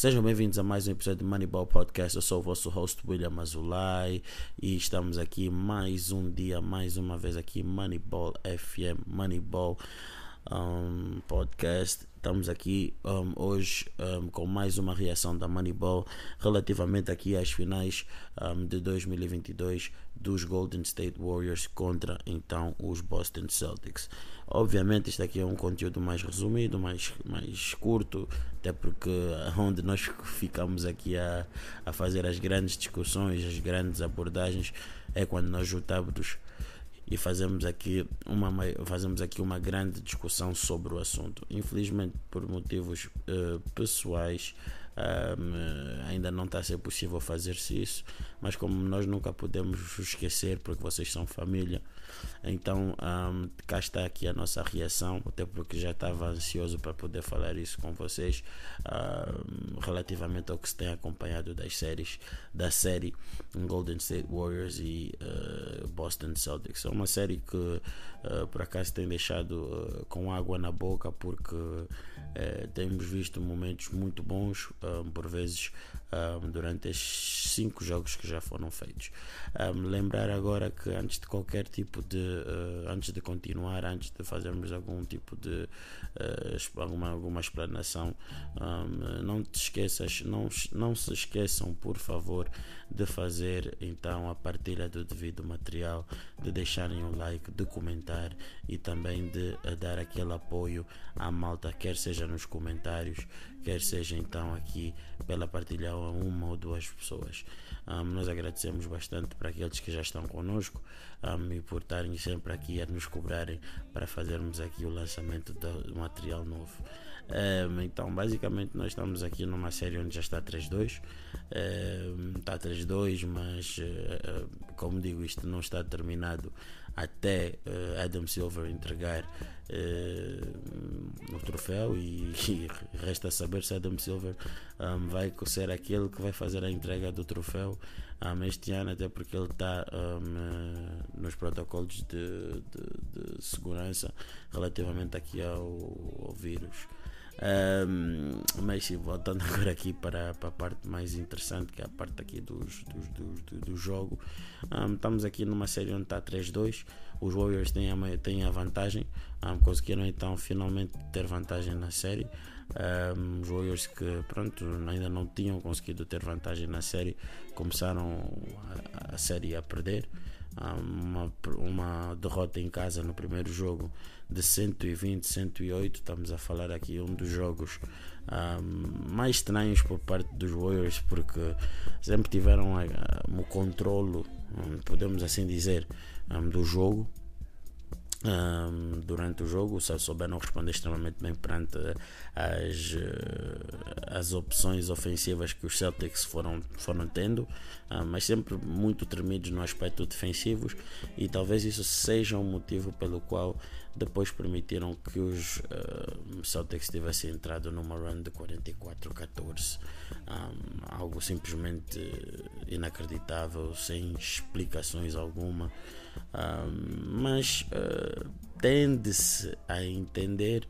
Sejam bem-vindos a mais um episódio de Moneyball Podcast. Eu sou o vosso host William Azulay e estamos aqui mais um dia, mais uma vez aqui Moneyball FM, Moneyball um, Podcast. Estamos aqui um, hoje um, com mais uma reação da Moneyball relativamente aqui às finais de 2022 dos Golden State Warriors contra então os Boston Celtics. Obviamente isto aqui é um conteúdo mais resumido, mais, mais curto, até porque onde nós ficamos aqui a, a fazer as grandes discussões, as grandes abordagens, é quando nós juntamos e fazemos aqui uma fazemos aqui uma grande discussão sobre o assunto. Infelizmente por motivos uh, pessoais um, ainda não está a ser possível fazer-se isso, mas como nós nunca podemos esquecer, porque vocês são família, então um, cá está aqui a nossa reação, até porque já estava ansioso para poder falar isso com vocês relativamente ao que se tem acompanhado das séries da série Golden State Warriors e uh, Boston Celtics. É uma série que uh, por acaso tem deixado uh, com água na boca porque temos visto momentos muito bons por vezes durante estes cinco jogos que já foram feitos. Lembrar agora que antes de qualquer tipo de uh, antes de continuar, antes de fazermos algum tipo de uh, alguma, alguma explanação, não te esqueças, não, não se esqueçam por favor de fazer então a partilha do devido material, de deixarem o like, de comentar e também de uh, dar aquele apoio à malta, quer seja nos comentários, quer seja então aqui pela partilha a uma ou duas pessoas. Um, nós agradecemos bastante para aqueles que já estão conosco um, e por estarem sempre aqui a nos cobrarem para fazermos aqui o lançamento do material novo. Um, então, basicamente, nós estamos aqui numa série onde já está 3-2. está 3-2, mas, uh, como digo, isto não está terminado até uh, Adam Silver entregar uh, o troféu e, e, resta saber se Adam Silver um, vai ser aquele que vai fazer a entrega do troféu um, este ano, até porque ele está um, nos protocolos de, de, de, segurança relativamente aqui ao, ao vírus. Um, mas sim, voltando agora aqui para, para a parte mais interessante, que é a parte aqui dos, dos, dos do, do, jogo. Um, estamos aqui numa série onde está 3-2. Os Warriors têm a, têm a vantagem, um, conseguiram então finalmente ter vantagem na série. Os Warriors que pronto, ainda não tinham conseguido ter vantagem na série começaram a, a série a perder uma, uma derrota em casa no primeiro jogo de 120, 108. Estamos a falar aqui um dos jogos um, mais estranhos por parte dos Warriors, porque sempre tiveram um, o controlo, um, podemos assim dizer, do jogo um, durante o jogo, se souberam responder extremamente bem perante as, eh, as opções ofensivas que os Celtics foram, foram tendo, um, mas sempre muito tremidos no aspecto defensivo e talvez isso seja um motivo pelo qual depois permitiram que os uh, Celtics tivessem entrado numa run de 44-14 um, algo simplesmente inacreditável sem explicações alguma mas uh, tende-se a entender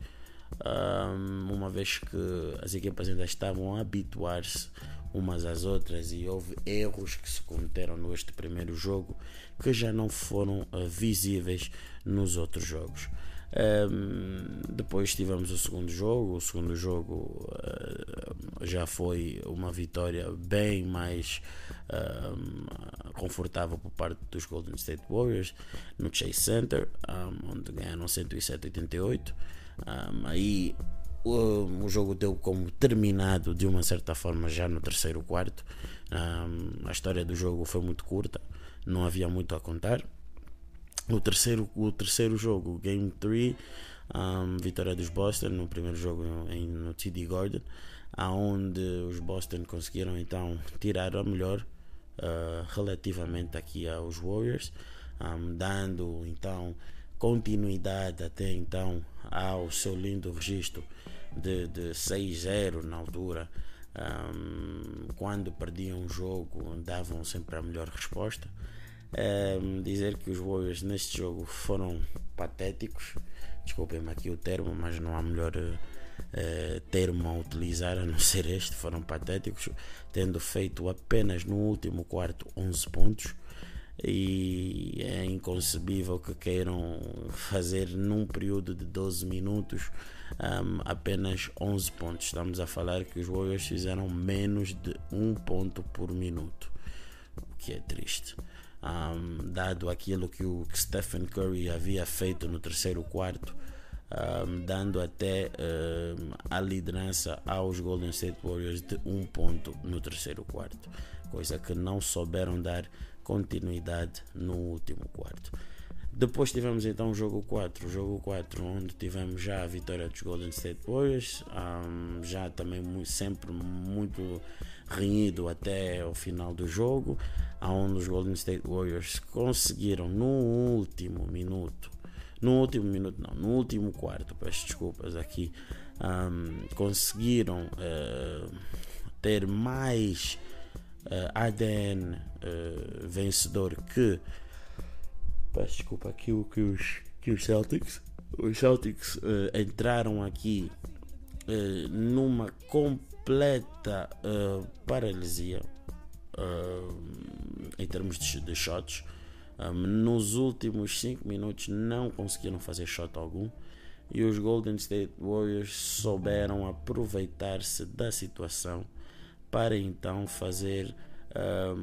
um, uma vez que as equipas ainda estavam a habituar-se umas às outras e houve erros que se cometeram neste primeiro jogo que já não foram uh, visíveis nos outros jogos. Um, depois tivemos o segundo jogo. O segundo jogo uh, já foi uma vitória bem mais uh, confortável por parte dos Golden State Warriors no Chase Center, um, onde ganharam 107-88. Um, aí o, o, jogo deu como terminado de uma certa forma já no terceiro quarto. a história do jogo foi muito curta, não havia muito a contar o terceiro, o terceiro jogo, Game 3, um, vitória dos Boston no primeiro jogo em, no TD Gordon, aonde os Boston conseguiram então tirar a melhor uh, relativamente aqui aos Warriors, um, dando então continuidade até então ao seu lindo registro de, de 6-0 na altura. Um, quando perdiam um jogo, davam sempre a melhor resposta. Dizer que os Warriors neste jogo foram patéticos. Desculpem-me aqui o termo, mas não há melhor uh, termo a utilizar, a não ser este, foram patéticos, tendo feito apenas no último quarto 11 pontos. E é inconcebível que queiram fazer num período de 12 minutos um, apenas 11 pontos. Estamos a falar que os Warriors fizeram menos de um ponto por minuto, o que é triste. Um, dado aquilo que o Stephen Curry havia feito no terceiro quarto, um, dando até um, a liderança aos Golden State Warriors de um ponto no terceiro quarto, coisa que não souberam dar continuidade no último quarto. Depois tivemos então o jogo 4, o jogo 4 onde tivemos já a vitória dos Golden State Warriors, um, já também muito, sempre muito renhido até o final do jogo, onde os Golden State Warriors conseguiram no último minuto no último minuto, não, no último quarto, peço desculpas aqui, um, conseguiram uh, ter mais uh, eh, ADN uh, eh, vencedor que, peço desculpa aqui, o que os, que os Celtics, os Celtics entraram aqui numa completa paralisia em termos de, de shots um, nos últimos 5 minutos não conseguiram fazer shot algum e os Golden State Warriors souberam aproveitar-se da situação para então fazer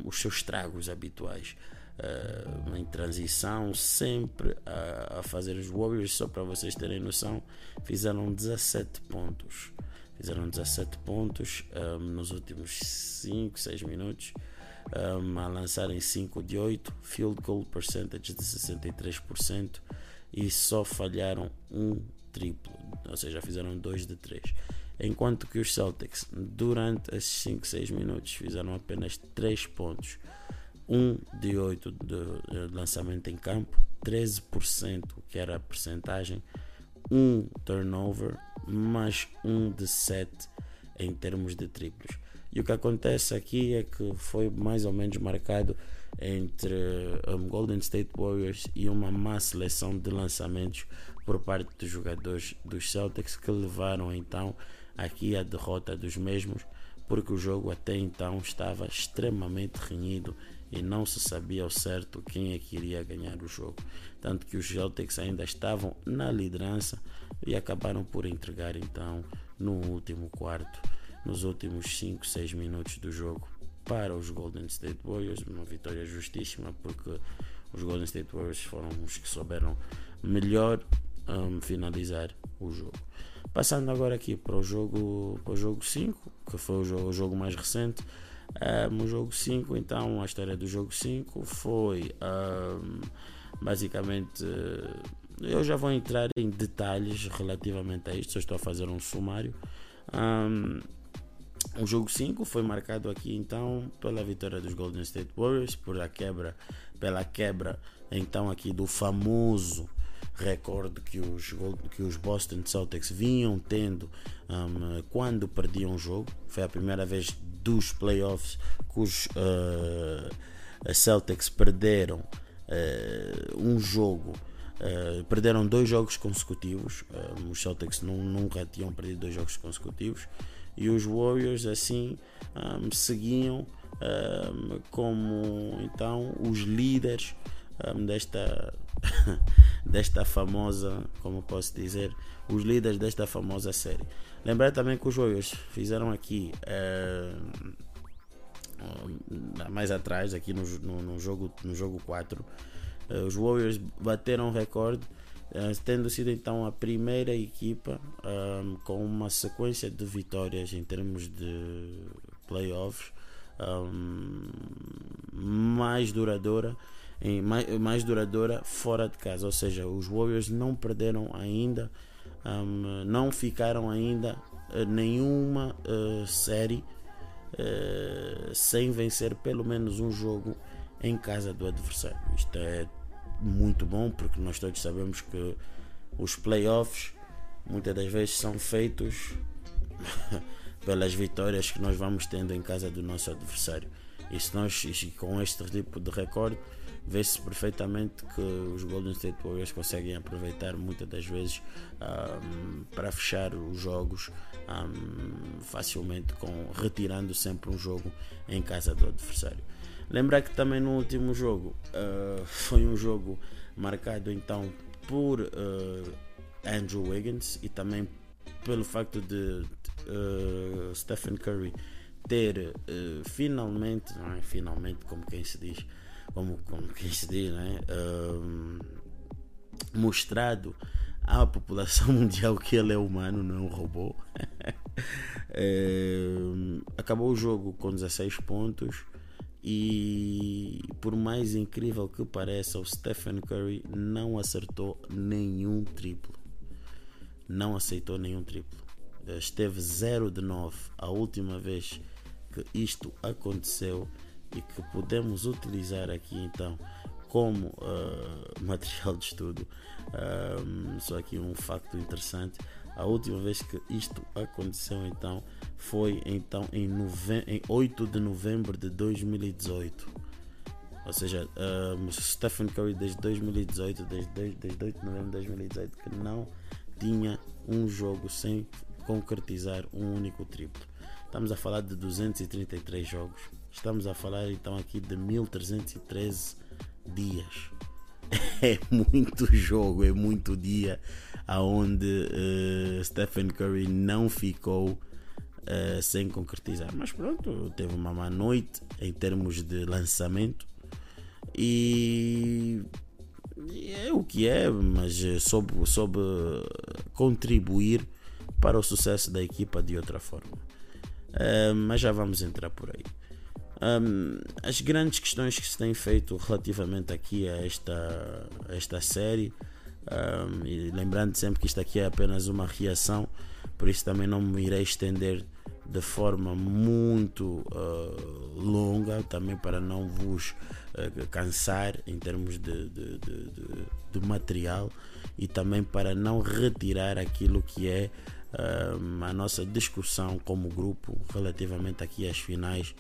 os seus estragos habituais. Uh, em transição, sempre a, a, fazer os Warriors, só para vocês terem noção, fizeram 17 pontos. Fizeram 17 pontos um, nos últimos 5, 6 minutos um, a lançarem 5 de 8, field goal percentage de 63% e só falharam um triplo, ou seja, fizeram 2 de 3. Enquanto que os Celtics, durante esses 5, 6 minutos, fizeram apenas 3 pontos, 1 de 8 de, de lançamento em campo, 13% que era a percentagem, 1 turnover, mais 1 de 7 em termos de triplos. E o que acontece aqui é que foi mais ou menos marcado entre um, Golden State Warriors e uma má seleção de lançamentos por parte dos jogadores dos Celtics que levaram então aqui a derrota dos mesmos, porque o jogo até então estava extremamente renhido e não se sabia ao certo quem é que iria ganhar o jogo. Tanto que os Celtics ainda estavam na liderança e acabaram por entregar então no último quarto nos últimos 5, 6 minutos do jogo para os Golden State Warriors. Uma vitória justíssima porque os Golden State Warriors foram os que souberam melhor um, finalizar o jogo. Passando agora aqui para o jogo, para o jogo 5, que foi o jogo, o jogo mais recente. Um, o jogo 5, então, a história do jogo 5 foi um, basicamente. Eu já vou entrar em detalhes relativamente a isto, só estou a fazer um sumário. Um, o jogo 5 foi marcado aqui então pela vitória dos Golden State Warriors, por a quebra, pela quebra então aqui do famoso recorde que os, que os Boston Celtics vinham tendo um, quando perdiam o jogo. Foi a primeira vez dos playoffs que os uh, Celtics perderam uh, um jogo. Uh, perderam dois jogos consecutivos. os Celtics nunca tinham perdido dois jogos consecutivos e os Warriors assim um, seguiam um, como então os líderes um, desta desta famosa, como posso dizer, os líderes desta famosa série. Lembrar também que os Warriors fizeram aqui mais atrás, aqui no, no, no, jogo no jogo 4, uh, os Warriors bateram recorde eh, tendo sido então a primeira equipa um, com uma sequência de vitórias em termos de playoffs um, mais duradoura em, mais, mais duradoura fora de casa, ou seja, os Warriors não perderam ainda, um, não ficaram ainda uh, nenhuma uh, série uh, sem vencer pelo menos um jogo em casa do adversário. Isto é muito bom, porque nós todos sabemos que os playoffs muitas das vezes são feitos pelas vitórias que nós vamos tendo em casa do nosso adversário. E se nós, com este tipo de recorde, vê-se perfeitamente que os Golden State Warriors conseguem aproveitar muitas das vezes um, para fechar os jogos um, facilmente, com, retirando sempre um jogo em casa do adversário. Lembrar que também no último jogo uh, foi um jogo marcado então por uh, Andrew Wiggins e também pelo facto de uh, Stephen Curry ter finalmente, não é finalmente como quem se diz, como, como quem se diz, né? Uh, mostrado à população mundial que ele é humano, não é um robô. uh, acabou o jogo com 16 pontos. E por mais incrível que pareça, o Stephen Curry não acertou nenhum triplo. Não aceitou nenhum triplo. Esteve 0 de 9 a última vez que isto aconteceu e que podemos utilizar aqui então como uh, material de estudo. Um, só aqui um facto interessante. A última vez que isto aconteceu então foi então em, em 8 de novembro de 2018. Ou seja, um, Stephen Curry desde 2018, desde, desde 8 de novembro de 2018, que não tinha um jogo sem concretizar um único triplo. Estamos a falar de 233 jogos Estamos a falar então aqui de 1313 dias. É muito jogo, é muito dia aonde uh, Stephen Curry não ficou uh, sem concretizar. Mas pronto, teve uma má noite em termos de lançamento e é o que é, mas soube, soube contribuir para o sucesso da equipa de outra forma. Uh, mas já vamos entrar por aí. Um, as grandes questões que se têm feito relativamente aqui a esta, a esta série, um, e lembrando sempre que isto aqui é apenas uma reação, por isso também não me irei estender de forma muito uh, longa, também para não vos uh, cansar em termos de, de, de, de, material e também para não retirar aquilo que é uh, a nossa discussão como grupo relativamente aqui às finais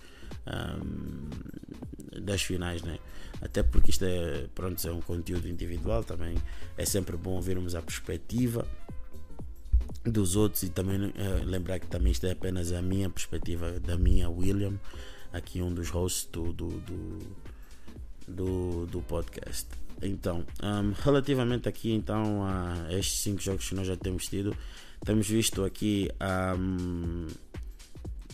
um, das finais, né? Até porque isto é, pronto, é um conteúdo individual, também é sempre bom vermos a perspectiva dos outros e também uh, lembrar que também isto é apenas a minha perspectiva da minha William, aqui um dos hosts do, do, do, do, do podcast. Então, um, relativamente aqui então a estes cinco jogos que nós já temos tido, temos visto aqui um,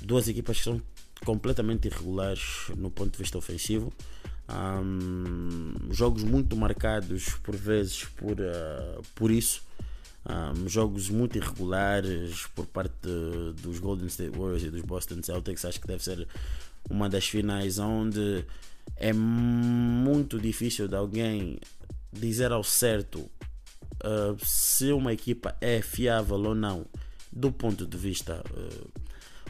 duas equipas que são completamente irregulares no ponto de vista ofensivo. Um, jogos muito marcados por vezes por, uh, por isso. Um, jogos muito irregulares por parte dos Golden State Warriors e dos Boston Celtics. Acho que deve ser uma das finais onde é muito difícil de alguém dizer ao certo uh, se uma equipa é fiável ou não do ponto de vista uh,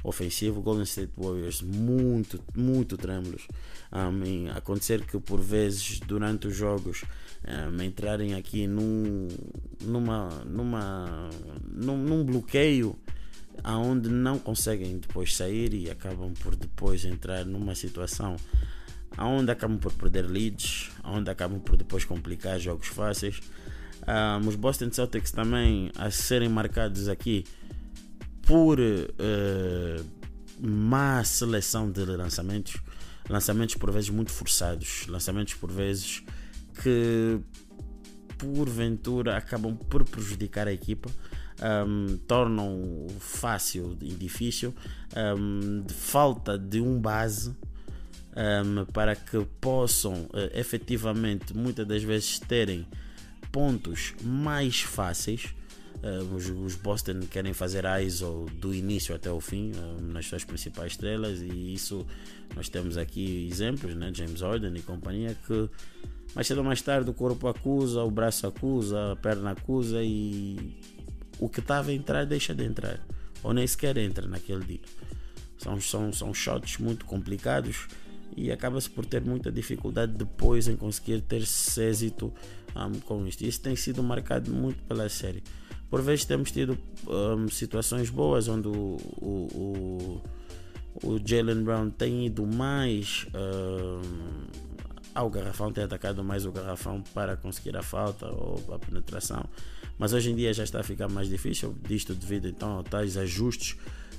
ofensivo. Golden State Warriors muito, muito trêmulos. Um, acontecer que por vezes durante os jogos um, entrarem aqui num, numa, numa, num, num bloqueio aonde não conseguem depois sair e acabam por depois entrar numa situação aonde acabam por perder leads, aonde acabam por depois complicar jogos fáceis. Um, os Boston Celtics também a serem marcados aqui por uh, má seleção de lançamentos, lançamentos por vezes muito forçados, lançamentos por vezes que porventura acabam por prejudicar a equipa. Um, tornam fácil e difícil, um, de falta de um base um, para que possam uh, efetivamente muitas das vezes terem pontos mais fáceis Uh, os, os, Boston querem fazer ISO do início até o fim uh, nas suas principais estrelas e isso nós temos aqui exemplos, né? James Harden e companhia que mais cedo ou mais tarde o corpo acusa, o braço acusa, a perna acusa e o que estava a entrar deixa de entrar ou nem sequer entra naquele dia. São, são, são shots muito complicados e acaba-se por ter muita dificuldade depois em conseguir ter êxito um, ah, com isto. Isso tem sido marcado muito pela série. Por vezes temos tido um, situações boas onde o, o, o, o Jalen Brown tem ido mais um, ao garrafão, tem atacado mais o garrafão para conseguir a falta ou a penetração. Mas hoje em dia já está a ficar mais difícil, disto devido então a tais ajustes,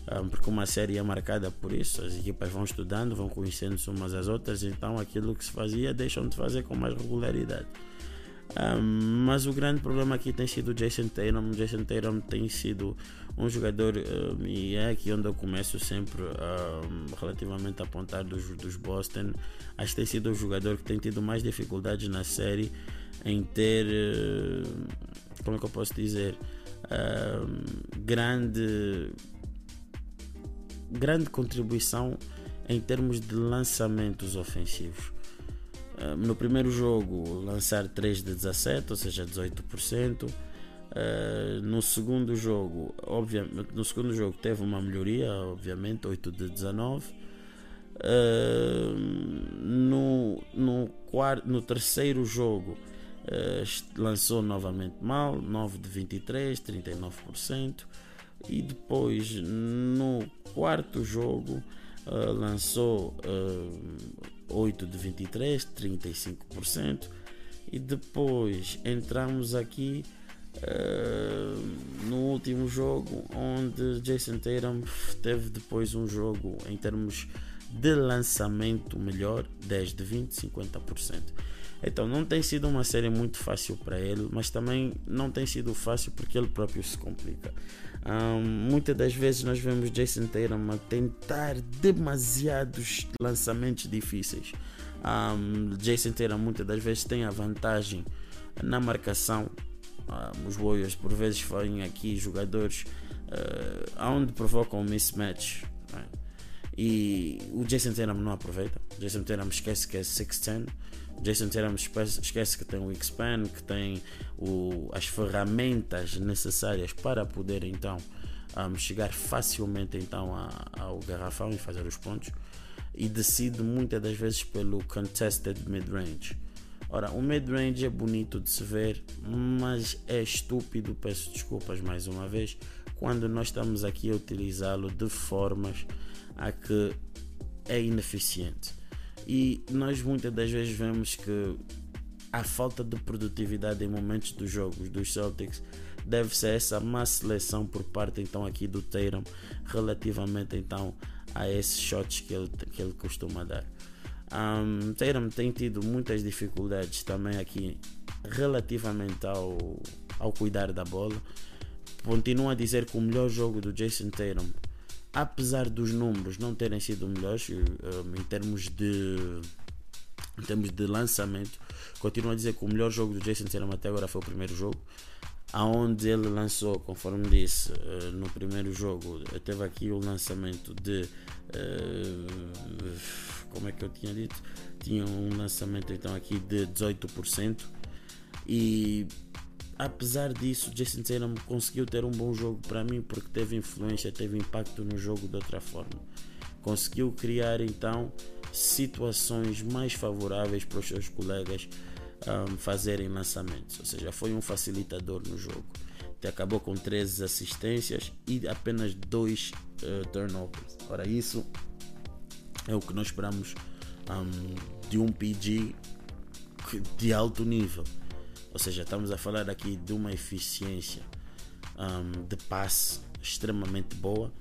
um, porque uma série é marcada por isso, as equipas vão estudando, vão conhecendo-se umas às outras, então aquilo que se fazia deixam de fazer com mais regularidade. Mas o grande problema aqui tem sido o Jason Tatum. Jason Tatum tem sido um jogador, um, e é aqui onde eu começo sempre um, relativamente a apontar dos, dos Boston. Acho que tem sido o jogador que tem tido mais dificuldades na série em ter, como é que eu posso dizer, grande, grande contribuição em termos de lançamentos ofensivos. No primeiro jogo, lançar 3 de 17, ou seja, 18%. Uh, no segundo jogo, obviamente, no segundo jogo teve uma melhoria, obviamente, 8 de 19. Uh, no, no, quarto, no terceiro jogo uh, lançou novamente mal, 9 de 23, 39%. E depois no quarto jogo lançou 8 de 23, 35%. E depois entramos aqui uh, no último jogo, onde Jason Tatum teve depois um jogo em termos de lançamento melhor, 10 de 20, 50%. Então não tem sido uma série muito fácil para ele, mas também não tem sido fácil porque ele próprio se complica. Um, muitas das vezes nós vemos Jason Tatum a tentar demasiados lançamentos difíceis. Um, Jason Tatum muitas das vezes tem a vantagem na marcação. Um, os Warriors por vezes fazem aqui jogadores uh, onde provocam mismatch. E o Jason Tatum não aproveita. Jason Tatum esquece que é 6'10 Jason Tatum esquece que tem o X-Pen, que tem o, as ferramentas necessárias para poder então um, chegar facilmente então a, ao garrafão e fazer os pontos e decide muitas das vezes pelo contested mid-range. Ora, o mid-range é bonito de se ver, mas é estúpido, peço desculpas mais uma vez, quando nós estamos aqui a utilizá-lo de formas a que é ineficiente. E nós muitas das vezes vemos que a falta de produtividade em momentos dos jogos dos Celtics deve ser essa má seleção por parte então aqui do Tatum relativamente então a esses shots que ele, que ele costuma dar. Um, Tatum tem tido muitas dificuldades também aqui relativamente ao, ao cuidar da bola. Continuo a dizer que o melhor jogo do Jason Tatum apesar dos números não terem sido melhores um, em termos de em termos de lançamento, continuo a dizer que o melhor jogo do Jason Tatum até agora foi o primeiro jogo, aonde ele lançou, conforme disse, uh, no primeiro jogo, teve aqui o lançamento de uh, como é que eu tinha dito? Tinha um lançamento então aqui de 18% e apesar disso, Jason Tatum conseguiu ter um bom jogo para mim porque teve influência, teve impacto no jogo de outra forma. Conseguiu criar então situações mais favoráveis para os seus colegas um, fazerem lançamentos, ou seja, foi um facilitador no jogo. Te acabou com 13 assistências e apenas 2 uh, turnovers. Ora, isso é o que nós esperamos um, de um PG de alto nível. Ou seja, estamos a falar aqui de uma eficiência um, de passe extremamente boa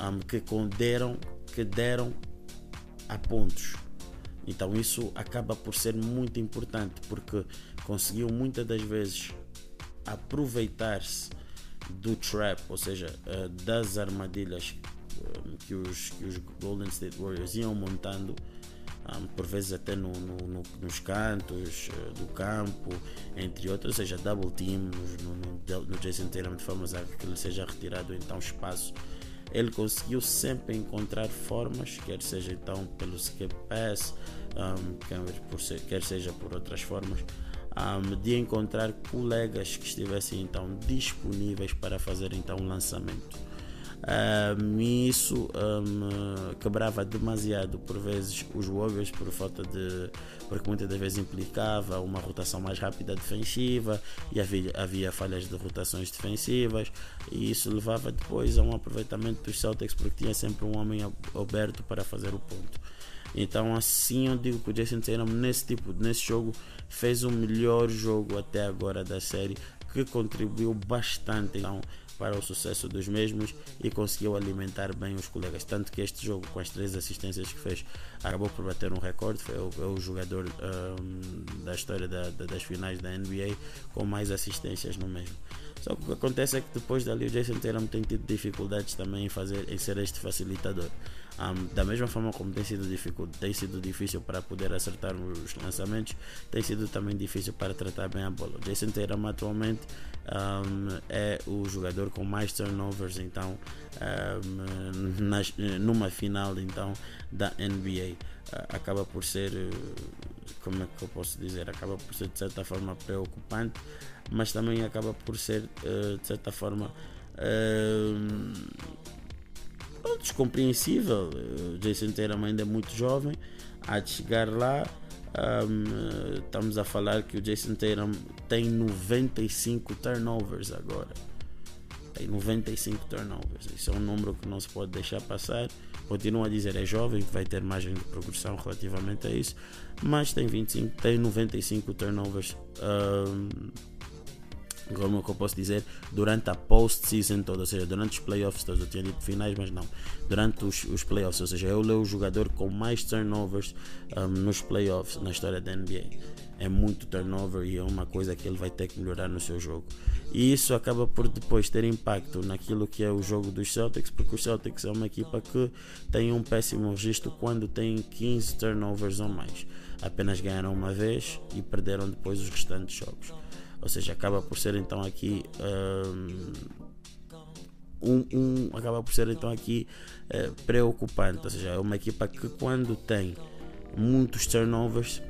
um, que deram, que deram a pontos. Então isso acaba por ser muito importante porque conseguiu muitas das vezes aproveitar-se do trap, ou seja, uh, das armadilhas uh, que, os, que os Golden State Warriors iam montando por vezes até no, no, no, nos cantos uh, do campo, entre outros, ou seja, double team no, no, no Jason Tatum de forma a que ele seja retirado então espaço. Ele conseguiu sempre encontrar formas, quer seja então pelo skip pass, um, quer, por quer seja por outras formas, um, de encontrar colegas que estivessem então disponíveis para fazer então um lançamento. Um, isso um, quebrava demasiado por vezes os Warriors por falta de. porque muitas das vezes implicava uma rotação mais rápida defensiva e havia, havia falhas de rotações defensivas e isso levava depois a um aproveitamento dos Celtics porque tinha sempre um homem aberto para fazer o ponto. Então assim eu digo que o Jason Tatum nesse tipo, nesse jogo fez o melhor jogo até agora da série que contribuiu bastante então, para o sucesso dos mesmos e conseguiu alimentar bem os colegas. Tanto que este jogo, com as três assistências que fez, acabou por bater um recorde. Foi o, é o jogador um, da história da, da, das finais da NBA com mais assistências no mesmo. Só que o que acontece é que depois dali o Jason Tatum tem tido dificuldades também em, fazer, em ser este facilitador. Um, da mesma forma como tem sido, tem sido difícil para poder acertar os lançamentos, tem sido também difícil para tratar bem a bola. Jason Tatum atualmente um, é o jogador com mais turnovers então um, nas, numa final então da NBA. Uh, acaba por ser, como é que eu posso dizer, acaba por ser de certa forma preocupante, mas também acaba por ser uh, de certa forma descompreensível. O Jason Tatum ainda é muito jovem, há de chegar lá. Um, estamos a falar que o Jason Tatum tem 95 turnovers agora. Tem 95 turnovers. Isso é um número que não se pode deixar passar. Continuo a dizer, é jovem, vai ter margem de progressão relativamente a isso, mas tem 25, tem 95 turnovers. Um, como é eu posso dizer, durante a post-season toda, ou seja, durante os playoffs todos, eu tinha dito finais, mas não, durante os, os playoffs, ou seja, ele é o jogador com mais turnovers um, nos playoffs na história da NBA. É muito turnover e é uma coisa que ele vai ter que melhorar no seu jogo. E isso acaba por depois ter impacto naquilo que é o jogo dos Celtics, porque os Celtics é uma equipa que tem um péssimo registro quando tem 15 turnovers ou mais. Apenas ganharam uma vez e perderam depois os restantes jogos ou seja, acaba por ser então aqui um, um acaba por ser então aqui uh, preocupante, ou seja, é uma equipa que quando tem muitos turnovers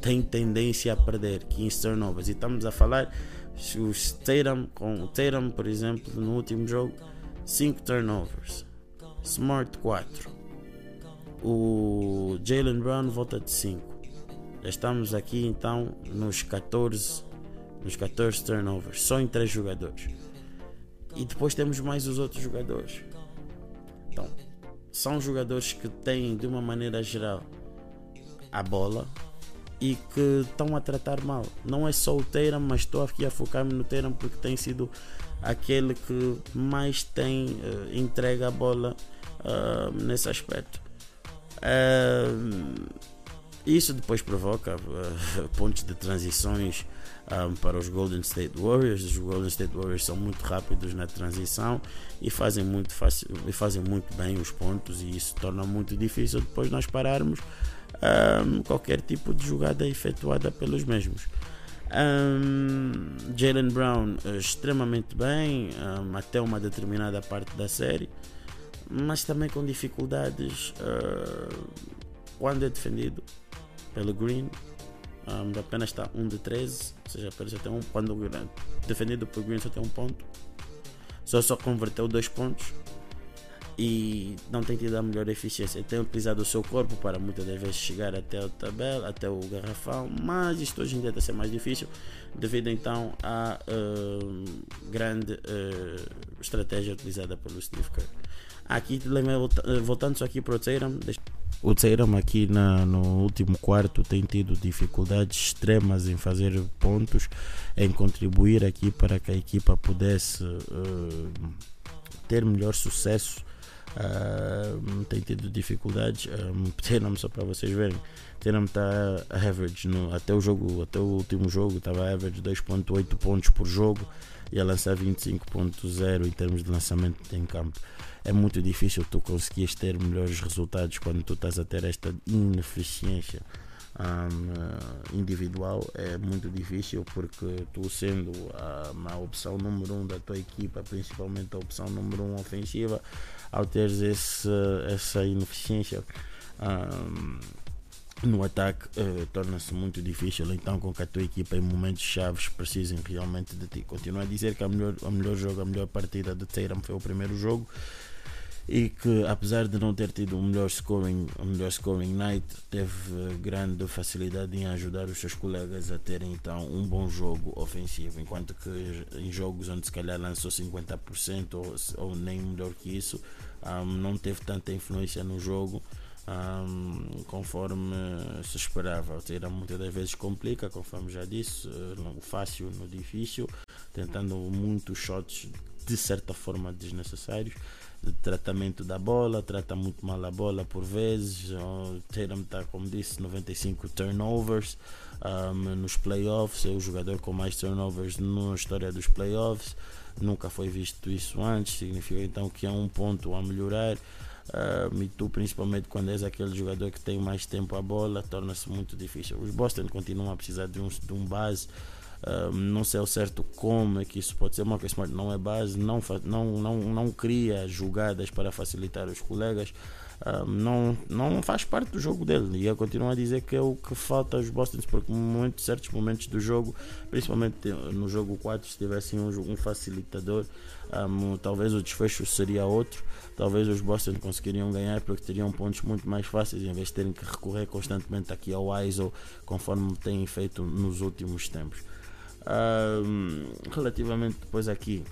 tem tendência a perder 15 turnovers. E estamos a falar os Tatum com o Tatum por exemplo no último jogo 5 turnovers. Smart 4 o Jalen Brown volta de 5 já estamos aqui então nos 14, nos 14 turnovers, só em 3 jogadores. E depois temos mais os outros jogadores. Então, são jogadores que têm de uma maneira geral a bola e que estão a tratar mal. Não é só o Teiram, mas estou aqui a focar-me no Teiram porque tem sido aquele que mais tem uh, entrega a bola uh, nesse aspecto. Uh, isso depois provoca uh, pontos de transições um, para os Golden State Warriors. Os Golden State Warriors são muito rápidos na transição e fazem muito, fácil, e fazem muito bem os pontos, e isso torna muito difícil depois nós pararmos um, qualquer tipo de jogada efetuada pelos mesmos. Um, Jalen Brown uh, extremamente bem até uma determinada parte da série, mas também com dificuldades uh, quando é defendido pelo Green. Um, apenas está 1 um de 13, ou seja, apenas tem um ponto. Defendido por Green só tem um ponto. Só só converteu dois pontos e não tem tido a melhor eficiência. Tem utilizado o seu corpo para muitas das vezes chegar até o tabela, até o garrafão, mas isto hoje em dia está a ser mais difícil devido então à uh, grande uh, estratégia utilizada pelo Steve Kerr. Aqui, voltando só aqui para o Tatum, o Tseiram aqui na, no último quarto tem tido dificuldades extremas em fazer pontos, em contribuir aqui para que a equipa pudesse uh, ter melhor sucesso. Uh, tem tido dificuldades. Um, Tottenham, só para vocês verem, Tottenham está average no, até o jogo, até o último jogo estava average 2.8 pontos por jogo e a lançar 25.0 em termos de lançamento em campo é muito difícil tu conseguires ter melhores resultados quando tu estás a ter esta ineficiência um, individual é muito difícil porque tu sendo a, a, opção número um da tua equipa, principalmente a opção número um ofensiva, ao teres esse, essa ineficiência um, no ataque uh, torna-se muito difícil então com que a tua equipa em momentos chaves precisem realmente de ti. Continuo a dizer que a melhor, a melhor jogo, a melhor partida de Tatum foi o primeiro jogo e que apesar de não ter tido o melhor scoring, o melhor scoring night, teve eh, grande facilidade em ajudar os seus colegas a terem então um bom jogo ofensivo, enquanto que em jogos onde se calhar lançou 50% ou, ou nem melhor que isso, um, não teve tanta influência no jogo. um, conforme se esperava. Ou muitas das vezes complica, conforme já disse, no fácil no difícil, tentando muitos shots de certa forma desnecessários de tratamento da bola, trata muito mal a bola por vezes. O Tatum está, como disse, 95 turnovers um, nos playoffs. É o jogador com mais turnovers na história dos playoffs. Nunca foi visto isso antes. Significa então que é um ponto a melhorar. Um, e tu, principalmente quando és aquele jogador que tem mais tempo a bola, torna-se muito difícil. Os Boston continuam a precisar de um, de um base não sei ao certo como é que isso pode ser. Marcus Smart não é base, não, não, não, não cria jogadas para facilitar os colegas. não, não faz parte do jogo dele e eu continuo a dizer que é o que falta aos Bostons porque em certos momentos do jogo principalmente no jogo 4 se tivessem um, um facilitador um, talvez o desfecho seria outro talvez os Boston conseguiriam ganhar porque teriam pontos muito mais fáceis em vez de terem que recorrer constantemente aqui ao ISO conforme têm feito nos últimos tempos um, relativamente depois aqui,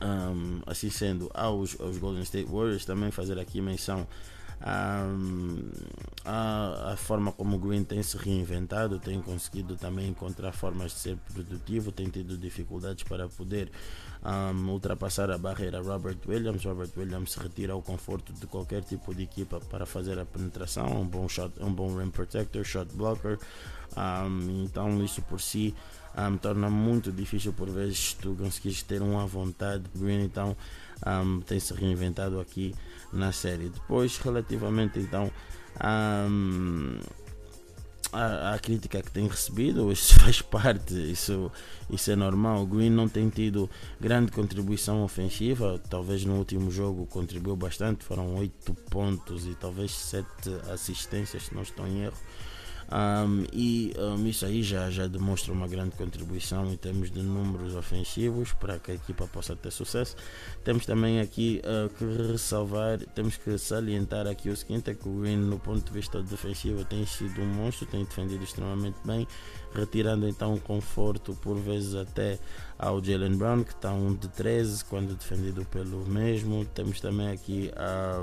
um, assim sendo, aos, aos Golden State Warriors, também fazer aqui menção um, a, a, forma como o Green tem se reinventado, tem conseguido também encontrar formas de ser produtivo, tem tido dificuldades para poder um, ultrapassar a barreira Robert Williams. Robert Williams retira o conforto de qualquer tipo de equipa para fazer a penetração, um bom shot, um bom rim protector, shot blocker. Um, então isso por si um, torna muito difícil por vezes tu conseguires ter uma vontade. Green então um, tem se reinventado aqui na série. Depois, relativamente então um, a, a, crítica que tem recebido, isso faz parte, isso, isso é normal. O Green não tem tido grande contribuição ofensiva, talvez no último jogo contribuiu bastante, foram 8 pontos e talvez 7 assistências, se não estou em erro. Um, e um, isso aí já, já demonstra uma grande contribuição em termos de números ofensivos para que a equipa possa ter sucesso. Temos também aqui uh, que ressalvar, temos que salientar aqui o seguinte: é que o Green, no ponto de vista defensivo, tem sido um monstro, tem defendido extremamente bem, retirando então conforto por vezes até ao Jalen Brown, que está um de 13 quando defendido pelo mesmo. Temos também aqui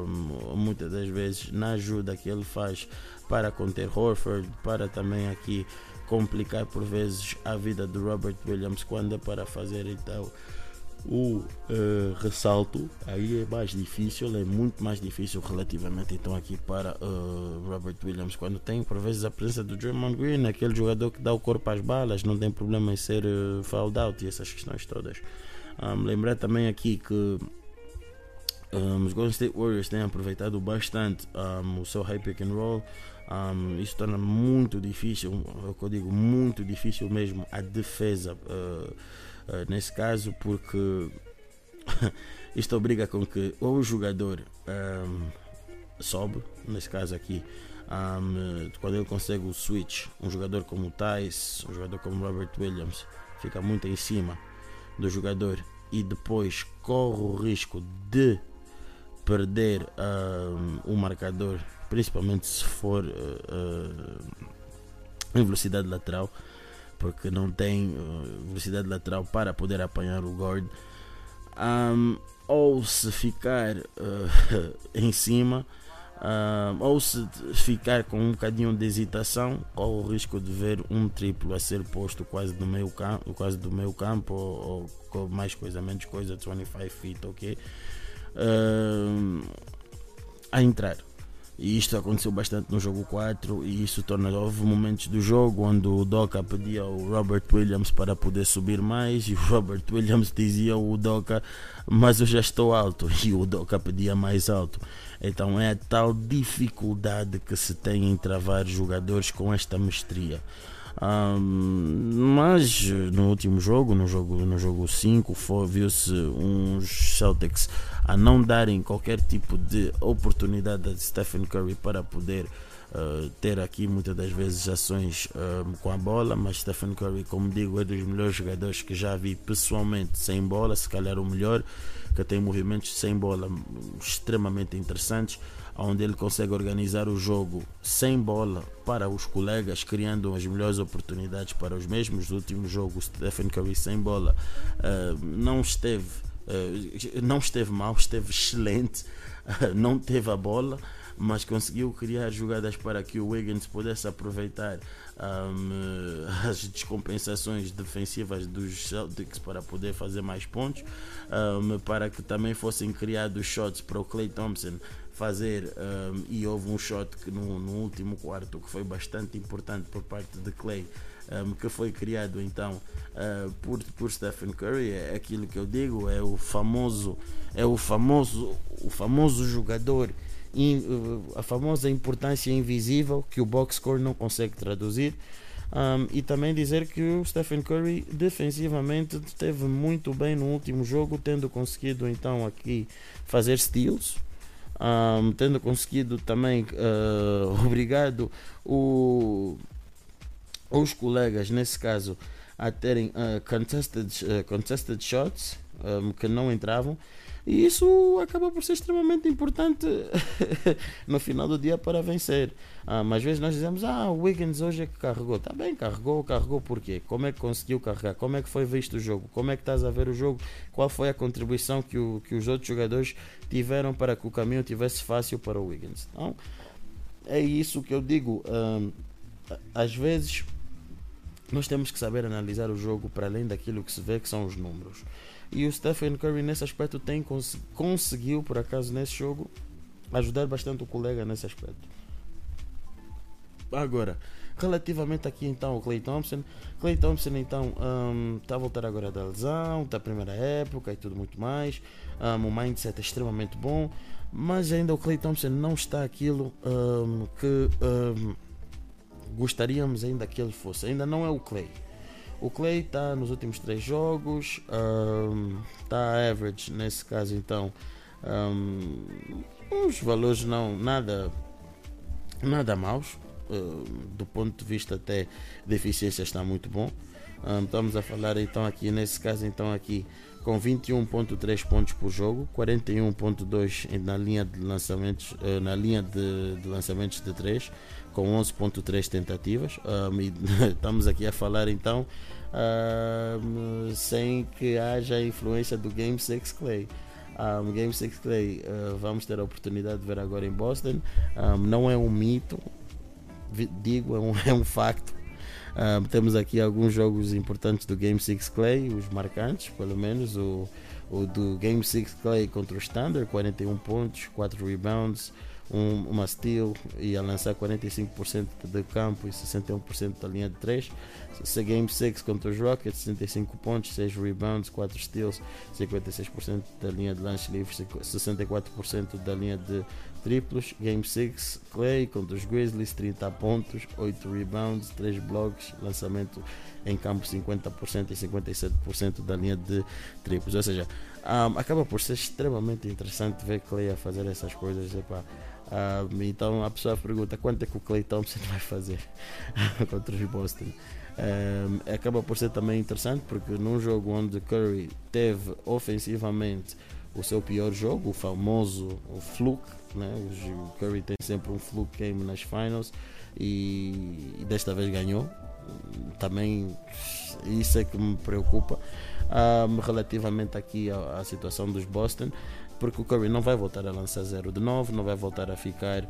um, muitas das vezes na ajuda que ele faz para conter Horford, para também aqui complicar por vezes a vida de Robert Williams quando é para fazer então o uh, ressalto. Aí é mais difícil, é muito mais difícil relativamente então aqui para uh, Robert Williams. Quando tem por vezes a presença do Draymond Green, aquele jogador que dá o corpo às balas, não tem problema em ser uh, fouled out e essas questões todas. Um, lembrar também aqui que um, os Golden State Warriors têm aproveitado bastante um, o seu high pick and roll. Um, isso torna muito difícil, o que eu digo, muito difícil mesmo a defesa uh, uh, nesse caso, porque isto obriga com que ou o jogador um, sobe, nesse caso aqui, um, quando ele consegue o switch, um jogador como o Tice, um jogador como Robert Williams, fica muito em cima do jogador e depois corre o risco de perder um, o marcador principalmente se for uh, uh, em velocidade lateral, porque não tem uh, velocidade lateral para poder apanhar o guard. Um, ou se ficar em cima, um, ou se ficar com um bocadinho de hesitação, corre o risco de ver um triplo a ser posto quase do meio campo, quase do meio campo, ou, ou com mais coisa, menos coisa, 25 feet, ok? a entrar. E isto aconteceu bastante no jogo 4 e isso torna houve momentos do jogo onde o Doca pedia ao Robert Williams para poder subir mais e o Robert Williams dizia ao Doca, mas eu já estou alto e o Doca pedia mais alto. Então é a tal dificuldade que se tem em travar jogadores com esta mestria. Um, mas no último jogo, no jogo no jogo 5, viu-se uns Celtics a não darem qualquer tipo de oportunidade a Stephen Curry para poder uh, ter aqui muitas das vezes ações com a bola, mas Stephen Curry, como digo, é dos melhores jogadores que já vi pessoalmente sem bola, se calhar o melhor, que tem movimentos sem bola extremamente interessantes, onde ele consegue organizar o jogo sem bola para os colegas, criando as melhores oportunidades para os mesmos. No último jogo, Stephen Curry sem bola uh, não esteve eh, não esteve mal, esteve excelente, não teve a bola, mas conseguiu criar jogadas para que o Wiggins pudesse aproveitar um, as descompensações defensivas dos Celtics para poder fazer mais pontos, um, para que também fossem criados shots para o Clay Thompson fazer um, e houve um shot que no, no, último quarto que foi bastante importante por parte de Clay um, que foi criado então uh, por, por Stephen Curry. É aquilo que eu digo é o famoso é o famoso o famoso jogador in, a famosa importância invisível que o box score não consegue traduzir. Um, e também dizer que o Stephen Curry defensivamente esteve muito bem no último jogo, tendo conseguido então aqui fazer steals, um, tendo conseguido também uh, obrigado o, os colegas, nesse caso, a terem uh, contested, uh, contested shots um, que não entravam. E isso acaba por ser extremamente importante no final do dia para vencer. Ah, às vezes nós dizemos, ah, o Wiggins hoje é que carregou. Está bem, carregou, carregou por quê? Como é que conseguiu carregar? Como é que foi visto o jogo? Como é que estás a ver o jogo? Qual foi a contribuição que, o, que os outros jogadores tiveram para que o caminho tivesse fácil para o Wiggins? Então, é isso que eu digo. Às vezes nós temos que saber analisar o jogo para além daquilo que se vê que são os números. E o Stephen Curry nesse aspecto tem cons conseguiu, por acaso, nesse jogo, ajudar bastante o colega nesse aspecto. Agora, relativamente aqui então ao Clay Thompson, Clay Thompson então está um, a voltar agora da lesão, da primeira época e tudo muito mais. Um, o mindset é extremamente bom, mas ainda o Clay Thompson não está aquilo um, que gostaríamos ainda que ele fosse. Ainda não é o Clay. O Clay está nos últimos três jogos, está um, average nesse caso então. Um, os valores não nada nada maus uh, do ponto de vista até de eficiência está muito bom um, estamos a falar então aqui nesse caso então aqui com 21.3 pontos por jogo 41.2 na linha de lançamentos uh, na linha de, de lançamentos de 3 com 11.3 tentativas. Um, e estamos aqui a falar então um, sem que haja influência do Game 6 Clay. Um, Game 6 Clay uh, vamos ter a oportunidade de ver agora em Boston. não é um mito, digo, é um, é um facto. temos aqui alguns jogos importantes do Game 6 Clay, os marcantes, pelo menos o, o do Game 6 Clay contra o Standard, 41 pontos, 4 rebounds, um, steal e a lançar 45% de campo e 61% da linha de 3. Se Game 6 contra os Rockets, 65 pontos, 6 rebounds, 4 steals, 56% da linha de lance livre, 64% da linha de triplos. Game 6 Clay contra os Grizzlies, 30 pontos, 8 rebounds, 3 blocos, lançamento em campo 50% e 57% da linha de triplos. Ou seja, um, acaba por ser extremamente interessante ver Clay a fazer essas coisas. Um, então a pessoa pergunta quanto é que o Clay Thompson vai fazer contra os Boston. Um, acaba por ser também interessante porque num jogo onde Curry teve ofensivamente o seu pior jogo, o famoso o fluke, né? o Curry tem sempre um fluke game nas finals e, e desta vez ganhou. Também isso é que me preocupa um, relativamente aqui à, à situação dos Boston porque o Curry não vai voltar a lançar 0 de 9, não vai voltar a ficar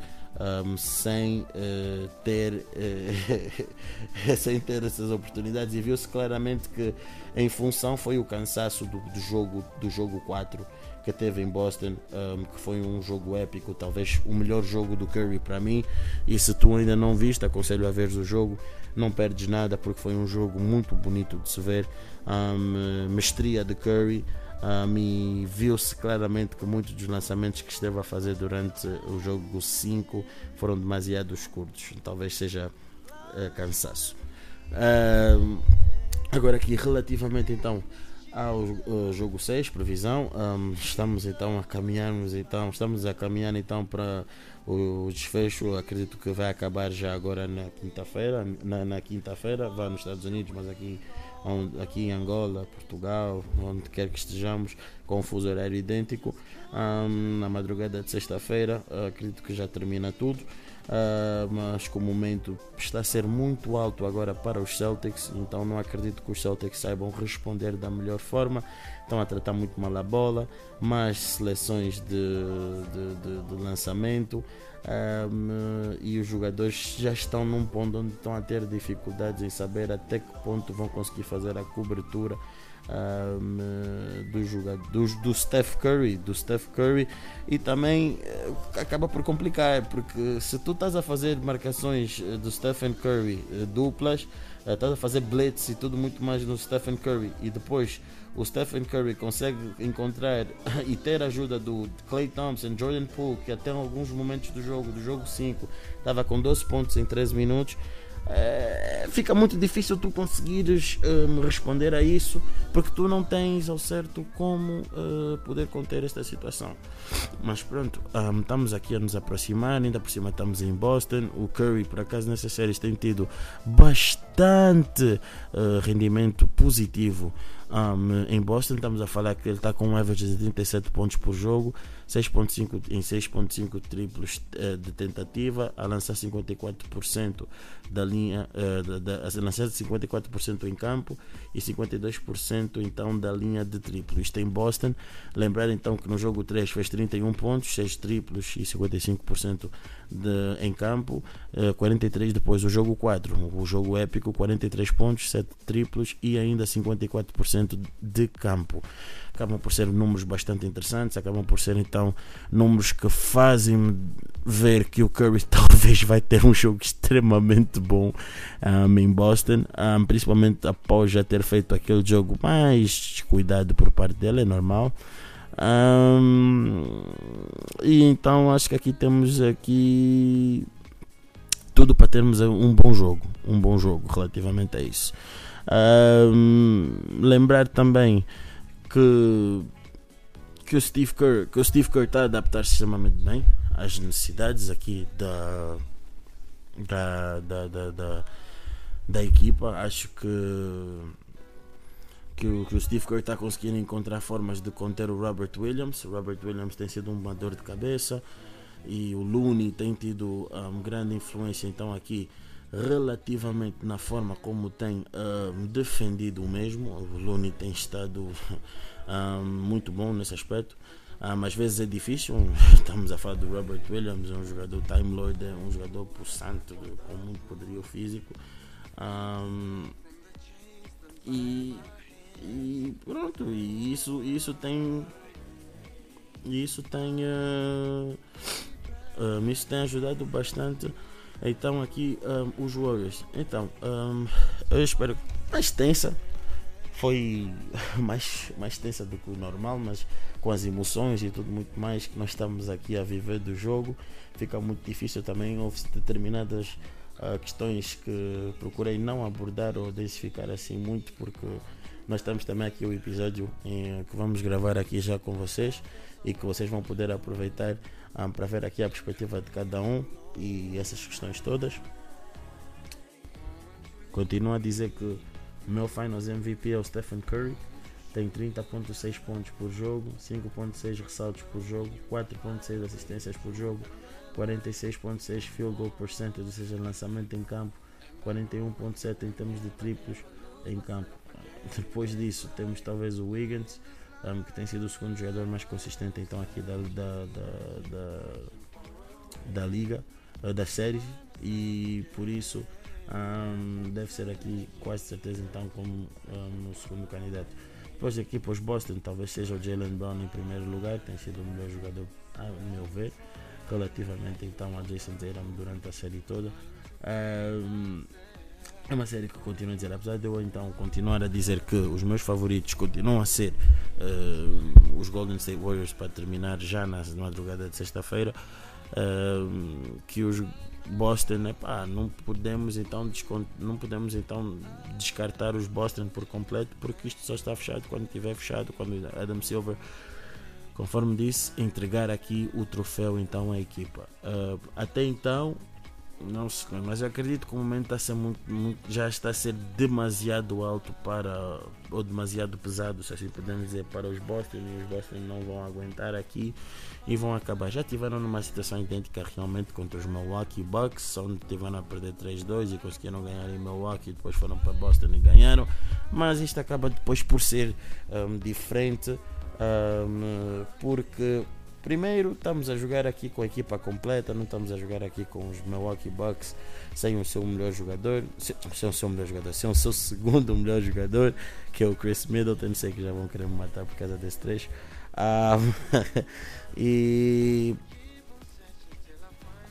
um, sem uh, ter uh, sem ter essas oportunidades e viu-se claramente que em função foi o cansaço do, do, jogo do jogo 4 que teve em Boston, um, que foi um jogo épico, talvez o melhor jogo do Curry para mim. E se tu ainda não viste, aconselho a ver o jogo, não perdes nada porque foi um jogo muito bonito de se ver. Um, mestria de Curry, um, e viu-se claramente que muitos dos lançamentos que esteve a fazer durante o jogo 5 foram demasiado curtos. Talvez seja uh, cansaço. Uh, agora aqui relativamente então ao uh, jogo 6, previsão, um, estamos então a caminharmos então, estamos a caminhar então para o desfecho, acredito que vai acabar já agora na quinta-feira, na, na quinta-feira, vai nos Estados Unidos, mas aqui onde, aqui em Angola, Portugal, onde quer que estejamos, com um fuso horário idêntico. Um, na madrugada de sexta-feira, acredito que já termina tudo. Uh, mas que o momento está a ser muito alto agora para os Celtics, então não acredito que os Celtics saibam responder da melhor forma. Estão a tratar muito mal a bola, mais seleções de, de, de, de lançamento. Um, e os jogadores já estão num ponto onde estão a ter dificuldades em saber até que ponto vão conseguir fazer a cobertura um, do jogador do, Steph Curry, do Steph Curry. E também uh, acaba por complicar porque se tu estás a fazer marcações eh, do Stephen Curry uh, duplas, estás a fazer blitz e tudo muito mais no Stephen Curry e depois o Stephen Curry consegue encontrar e ter a ajuda do Clay Thompson, Jordan Poole, que até alguns momentos do jogo, do jogo 5, estava com 12 pontos em 13 minutos é, fica muito difícil tu conseguires um, responder a isso porque tu não tens ao certo como uh, poder conter esta situação. Mas pronto, um, estamos aqui a nos aproximar, ainda por cima estamos em Boston. O Curry, por acaso, nessas séries tem tido bastante uh, rendimento positivo um, em Boston. Estamos a falar que ele está com um average de 37 pontos por jogo 6.5 em 6.5 triplos uh, de tentativa, a lançar 54% da linha, uh, da, a lançar 54% em campo e 52% então da linha de triplo. Isto em Boston. Lembrar então que no jogo 3 fez 31 pontos, 6 triplos e 55% de, em campo, eh, 43 depois o jogo 4, o jogo épico, 43 pontos, 7 triplos e ainda 54% de campo acabam por ser números bastante interessantes, acabam por ser então números que fazem ver que o Curry talvez vai ter um jogo extremamente bom um, em Boston, um, principalmente após já ter feito aquele jogo mais cuidado por parte dele, é normal. Um, e então acho que aqui temos aqui tudo para termos um bom jogo, um bom jogo relativamente a isso. Lembrar também que, que o Steve Kerr que o Steve Kerr está a adaptar-se extremamente bem às necessidades aqui da da, da, da, da, da equipa. Acho que que o, que o Steve Kerr está conseguindo encontrar formas de conter o Robert Williams. O Robert Williams tem sido uma dor de cabeça e o Looney tem tido uma grande influência então aqui relativamente na forma como tem uh, defendido o mesmo. O Looney tem estado uh, muito bom nesse aspecto. Um, às vezes é difícil, estamos a falar do Robert Williams, é um jogador Time Lord, é um jogador pulsante, com muito poderio físico. Um, e, e, pronto, e isso, isso tem. Isso tem. Uh, isso tem ajudado bastante então aqui um, os Warriors. Então, um, eu espero mais tensa. Foi mais, mais tensa do que o normal, mas com as emoções e tudo muito mais que nós estamos aqui a viver do jogo, fica muito difícil também. Houve determinadas uh, questões que procurei não abordar ou densificar assim muito, porque nós estamos também aqui o episódio em, que vamos gravar aqui já com vocês e que vocês vão poder aproveitar um, para ver aqui a perspectiva de cada um e essas questões todas. Continuo a dizer que o meu Finals MVP é o Stephen Curry. Tem 30.6 pontos por jogo, 5.6 ressaltos por jogo, 4.6 assistências por jogo, 46.6 field goal percentage, ou seja, lançamento em campo, 41.7 em termos de triplos em campo. Depois disso temos talvez o Wiggins, um, que tem sido o segundo jogador mais consistente então aqui da, da, da, da, da liga. Eh, das séries e por isso um, deve ser aqui quase certeza então como um, o segundo candidato. Depois aqui para os Boston talvez seja o Jalen Brown em primeiro lugar, tem sido o melhor jogador a meu ver, relativamente então a Jason Tatum durante a série toda. Um, é uma série que continuo a dizer, apesar de eu então continuar a dizer que os meus favoritos continuam a ser uh, os Golden State Warriors para terminar já na madrugada de sexta-feira que os Boston, epá, não podemos então não podemos então descartar os Boston por completo porque isto só está fechado quando estiver fechado, quando Adam Silver conforme disse, entregar aqui o troféu então à equipa. Uh, até então Não sei, mas eu acredito que o momento está a ser muito, muito, já está a ser demasiado alto para ou demasiado pesado, se assim podemos dizer, para os Boston e os Boston não vão aguentar aqui e vão acabar. Já tiveram numa situação idêntica realmente contra os Milwaukee Bucks, onde tiveram a perder 3-2 e conseguiram ganhar em Milwaukee, depois foram para Boston e ganharam, mas isto acaba depois por ser um, diferente um, porque Primeiro, estamos a jogar aqui com a equipa completa, não estamos a jogar aqui com os Milwaukee Bucks sem o seu melhor jogador, sem, sem o seu melhor jogador, sem o seu segundo melhor jogador, que é o Chris Middleton. Sei que já vão querer me matar por causa desse trecho. Um, e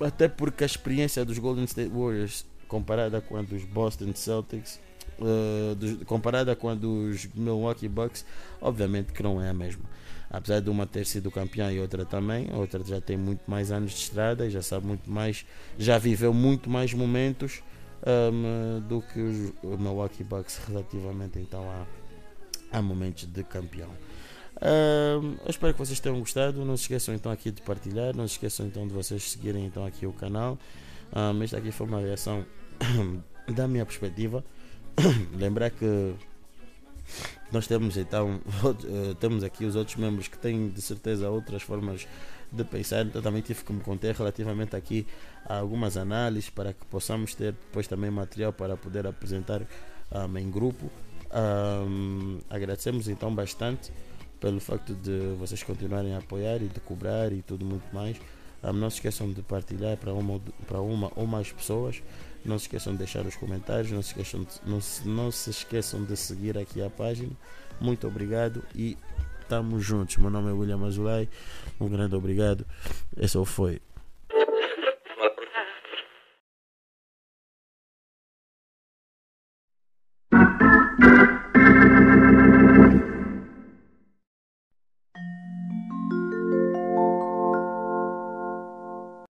até porque a experiência dos Golden State Warriors comparada com a dos Boston Celtics, uh, dos, comparada com a dos Milwaukee Bucks, obviamente que não é a mesma apesar de uma ter sido campeã e outra também, a outra já tem muito mais anos de estrada e já sabe muito mais, já viveu muito mais momentos um, do que os, Milwaukee Bucks relativamente então a, a momentos de campeão. Um, eu espero que vocês tenham gostado. Não se esqueçam então aqui de partilhar. Não se esqueçam então de vocês seguirem então aqui o canal. Um, esta aqui foi uma reação da minha perspectiva. Lembrar que nós temos então eh, temos aqui os outros membros que têm de certeza outras formas de pensar, então também tive que me conter relativamente aqui a algumas análises para que possamos ter depois também material para poder apresentar um, em grupo. Um, agradecemos então bastante pelo facto de vocês continuarem a apoiar e de cobrar e tudo muito mais. Um, não se esqueçam de partilhar para uma, para uma ou mais pessoas. Não se esqueçam de deixar os comentários, não se esqueçam de, não se, não se esqueçam de seguir aqui a página. Muito obrigado e estamos juntos. Meu nome é William Azulay. Um grande obrigado. Esse foi.